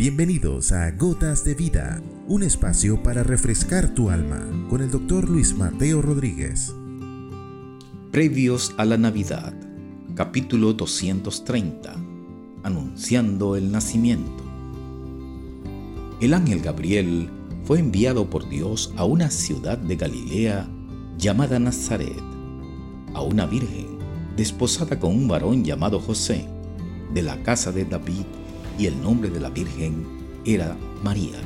Bienvenidos a Gotas de Vida, un espacio para refrescar tu alma con el doctor Luis Mateo Rodríguez. Previos a la Navidad, capítulo 230, anunciando el nacimiento. El ángel Gabriel fue enviado por Dios a una ciudad de Galilea llamada Nazaret, a una virgen desposada con un varón llamado José, de la casa de David y el nombre de la Virgen era María.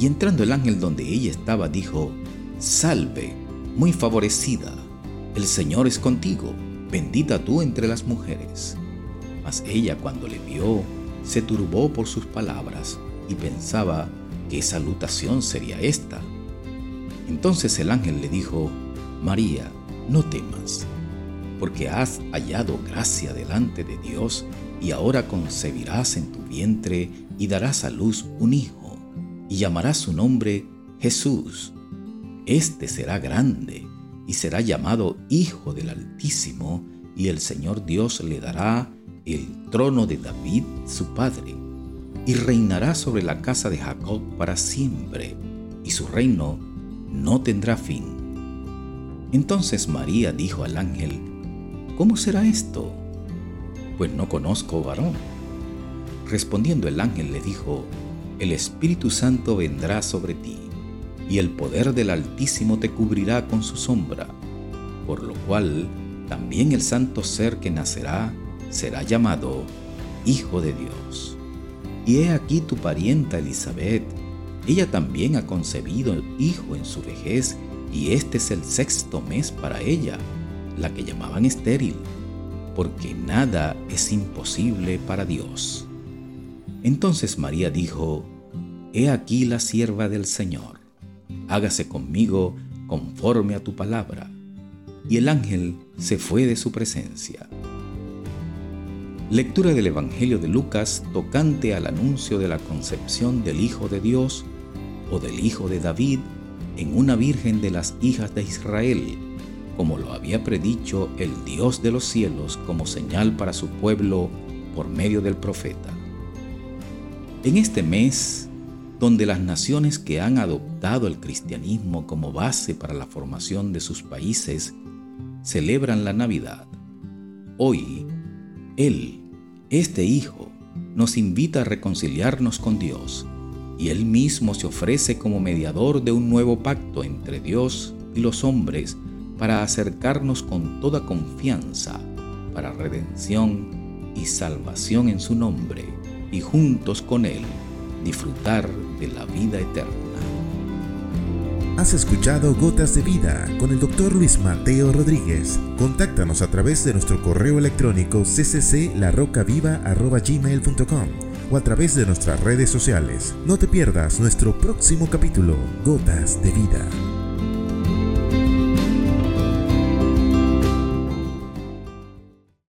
Y entrando el ángel donde ella estaba, dijo, Salve, muy favorecida, el Señor es contigo, bendita tú entre las mujeres. Mas ella cuando le vio, se turbó por sus palabras y pensaba qué salutación sería esta. Entonces el ángel le dijo, María, no temas, porque has hallado gracia delante de Dios y ahora concebirás en tu vientre y darás a luz un hijo, y llamarás su nombre Jesús. Este será grande y será llamado Hijo del Altísimo, y el Señor Dios le dará el trono de David, su padre, y reinará sobre la casa de Jacob para siempre, y su reino no tendrá fin. Entonces María dijo al ángel, ¿Cómo será esto? Pues no conozco varón. Respondiendo el ángel le dijo, el Espíritu Santo vendrá sobre ti, y el poder del Altísimo te cubrirá con su sombra, por lo cual también el santo ser que nacerá será llamado Hijo de Dios. Y he aquí tu parienta Elizabeth, ella también ha concebido hijo en su vejez, y este es el sexto mes para ella, la que llamaban estéril porque nada es imposible para Dios. Entonces María dijo, He aquí la sierva del Señor, hágase conmigo conforme a tu palabra. Y el ángel se fue de su presencia. Lectura del Evangelio de Lucas tocante al anuncio de la concepción del Hijo de Dios o del Hijo de David en una virgen de las hijas de Israel como lo había predicho el Dios de los cielos como señal para su pueblo por medio del profeta. En este mes, donde las naciones que han adoptado el cristianismo como base para la formación de sus países celebran la Navidad, hoy, Él, este Hijo, nos invita a reconciliarnos con Dios y Él mismo se ofrece como mediador de un nuevo pacto entre Dios y los hombres para acercarnos con toda confianza para redención y salvación en su nombre y juntos con Él disfrutar de la vida eterna. Has escuchado Gotas de Vida con el doctor Luis Mateo Rodríguez. Contáctanos a través de nuestro correo electrónico ccclarocaviva.gmail.com o a través de nuestras redes sociales. No te pierdas nuestro próximo capítulo, Gotas de Vida.